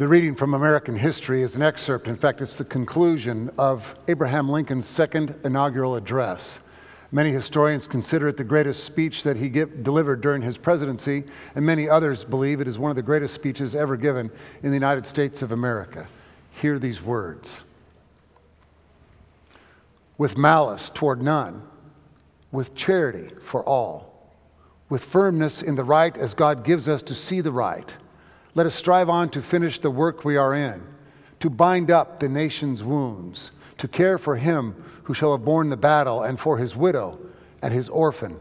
The reading from American history is an excerpt, in fact, it's the conclusion of Abraham Lincoln's second inaugural address. Many historians consider it the greatest speech that he give, delivered during his presidency, and many others believe it is one of the greatest speeches ever given in the United States of America. Hear these words With malice toward none, with charity for all, with firmness in the right as God gives us to see the right let us strive on to finish the work we are in, to bind up the nation's wounds, to care for him who shall have borne the battle, and for his widow and his orphan,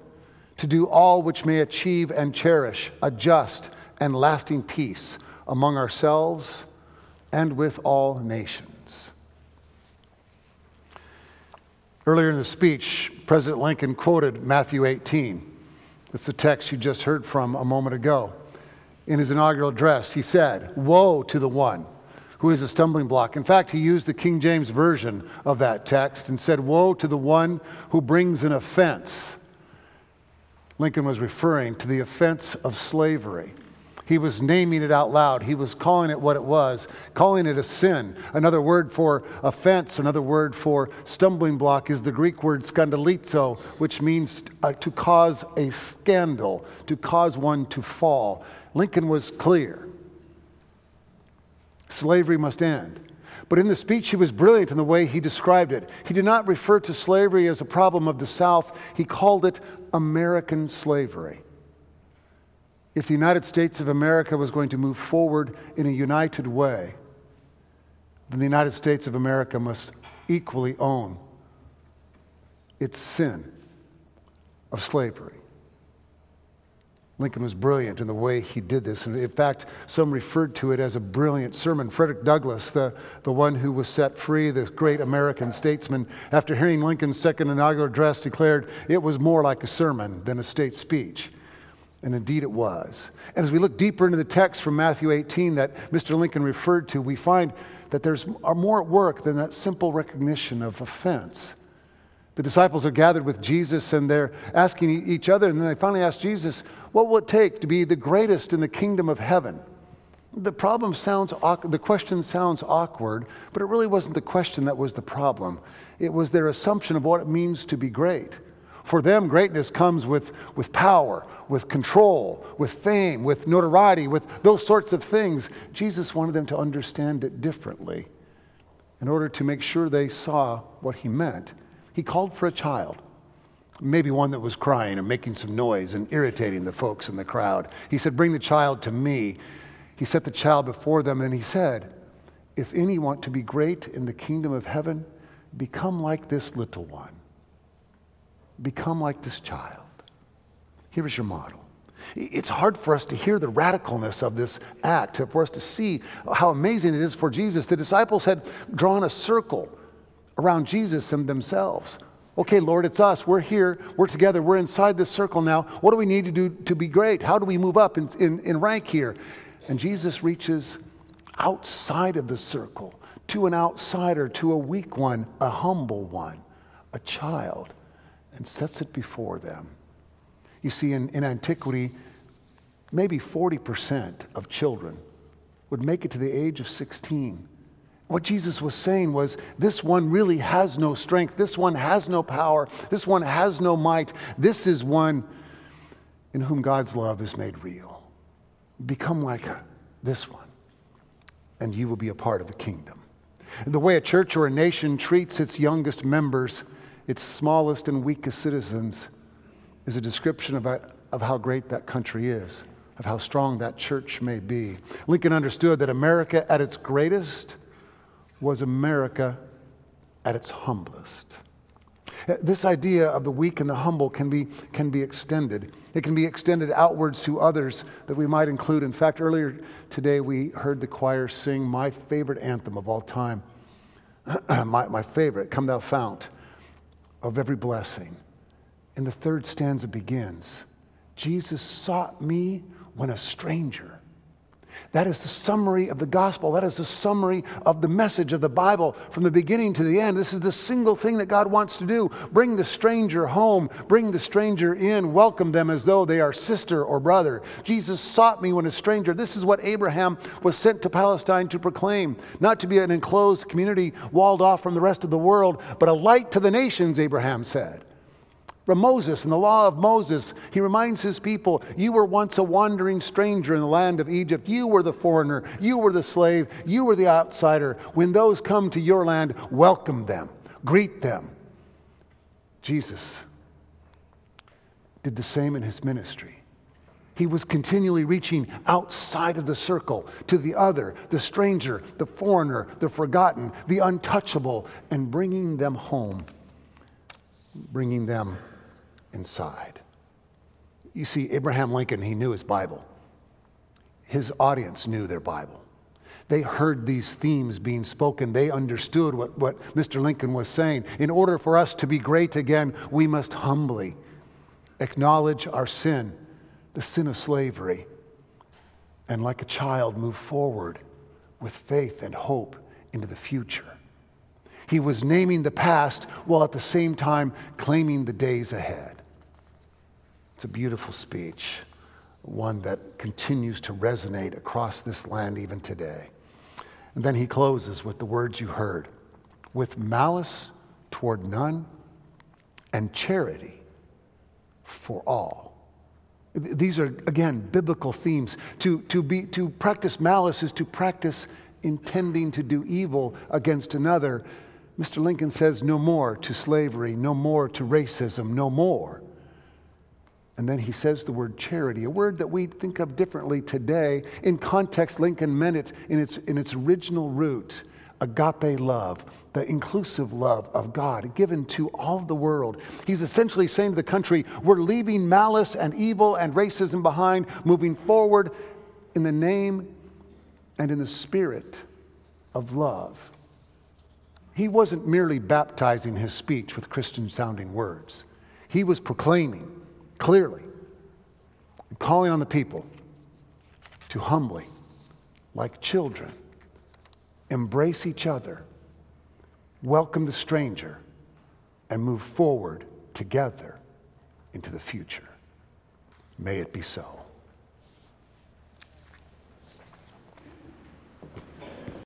to do all which may achieve and cherish a just and lasting peace among ourselves and with all nations. Earlier in the speech, President Lincoln quoted Matthew 18. It's the text you just heard from a moment ago in his inaugural address. He said, Woe to the one who is a stumbling block. In fact, he used the King James Version of that text and said, Woe to the one who brings an offense. Lincoln was referring to the offense of slavery. He was naming it out loud. He was calling it what it was, calling it a sin. Another word for offense, another word for stumbling block is the Greek word skandalizo, which means uh, to cause a scandal, to cause one to fall. Lincoln was clear slavery must end. But in the speech, he was brilliant in the way he described it. He did not refer to slavery as a problem of the South, he called it American slavery. If the United States of America was going to move forward in a united way, then the United States of America must equally own its sin of slavery. Lincoln was brilliant in the way he did this. And In fact, some referred to it as a brilliant sermon. Frederick Douglass, the, the one who was set free, the great American statesman, after hearing Lincoln's second inaugural address, declared it was more like a sermon than a state speech. And indeed it was. And as we look deeper into the text from Matthew 18 that Mr. Lincoln referred to, we find that there's more at work than that simple recognition of offense. The disciples are gathered with Jesus and they're asking each other, and then they finally ask Jesus, What will it take to be the greatest in the kingdom of heaven? The problem sounds, the question sounds awkward, but it really wasn't the question that was the problem. It was their assumption of what it means to be great. For them, greatness comes with, with power, with control, with fame, with notoriety, with those sorts of things. Jesus wanted them to understand it differently in order to make sure they saw what he meant he called for a child, maybe one that was crying and making some noise and irritating the folks in the crowd. He said, Bring the child to me. He set the child before them and he said, If any want to be great in the kingdom of heaven, become like this little one. Become like this child. Here is your model. It's hard for us to hear the radicalness of this act, for us to see how amazing it is for Jesus. The disciples had drawn a circle around Jesus and themselves. Okay, Lord, it's us. We're here. We're together. We're inside this circle now. What do we need to do to be great? How do we move up in, in, in rank here? And Jesus reaches outside of the circle to an outsider, to a weak one, a humble one, a child, and sets it before them. You see, in, in antiquity, maybe 40% of children would make it to the age of 16 what Jesus was saying was this one really has no strength. This one has no power. This one has no might. This is one in whom God's love is made real. Become like this one, and you will be a part of the kingdom. The way a church or a nation treats its youngest members, its smallest and weakest citizens, is a description of, of how great that country is, of how strong that church may be. Lincoln understood that America at its greatest was America at its humblest. Uh, this idea of the weak and the humble can be, can be extended. It can be extended outwards to others that we might include. In fact, earlier today we heard the choir sing my favorite anthem of all time. my, my favorite, Come Thou Fount of every blessing. And the third stanza begins Jesus sought me when a stranger That is the summary of the gospel. That is the summary of the message of the Bible from the beginning to the end. This is the single thing that God wants to do bring the stranger home, bring the stranger in, welcome them as though they are sister or brother. Jesus sought me when a stranger. This is what Abraham was sent to Palestine to proclaim not to be an enclosed community walled off from the rest of the world, but a light to the nations, Abraham said. From Moses and the law of Moses, he reminds his people, You were once a wandering stranger in the land of Egypt. You were the foreigner. You were the slave. You were the outsider. When those come to your land, welcome them, greet them. Jesus did the same in his ministry. He was continually reaching outside of the circle to the other, the stranger, the foreigner, the forgotten, the untouchable, and bringing them home, bringing them inside. You see, Abraham Lincoln, he knew his Bible. His audience knew their Bible. They heard these themes being spoken. They understood what, what Mr. Lincoln was saying. In order for us to be great again, we must humbly acknowledge our sin, the sin of slavery, and like a child, move forward with faith and hope into the future. He was naming the past while at the same time claiming the days ahead. It's a beautiful speech, one that continues to resonate across this land even today. And then he closes with the words you heard with malice toward none and charity for all. These are, again, biblical themes. To, to, be, to practice malice is to practice intending to do evil against another. Mr. Lincoln says, no more to slavery, no more to racism, no more. And then he says the word charity, a word that we think of differently today. In context, Lincoln meant it in its, in its original root agape love, the inclusive love of God given to all the world. He's essentially saying to the country, we're leaving malice and evil and racism behind, moving forward in the name and in the spirit of love. He wasn't merely baptizing his speech with Christian sounding words, he was proclaiming clearly calling on the people to humbly, like children, embrace each other, welcome the stranger, and move forward together into the future. May it be so.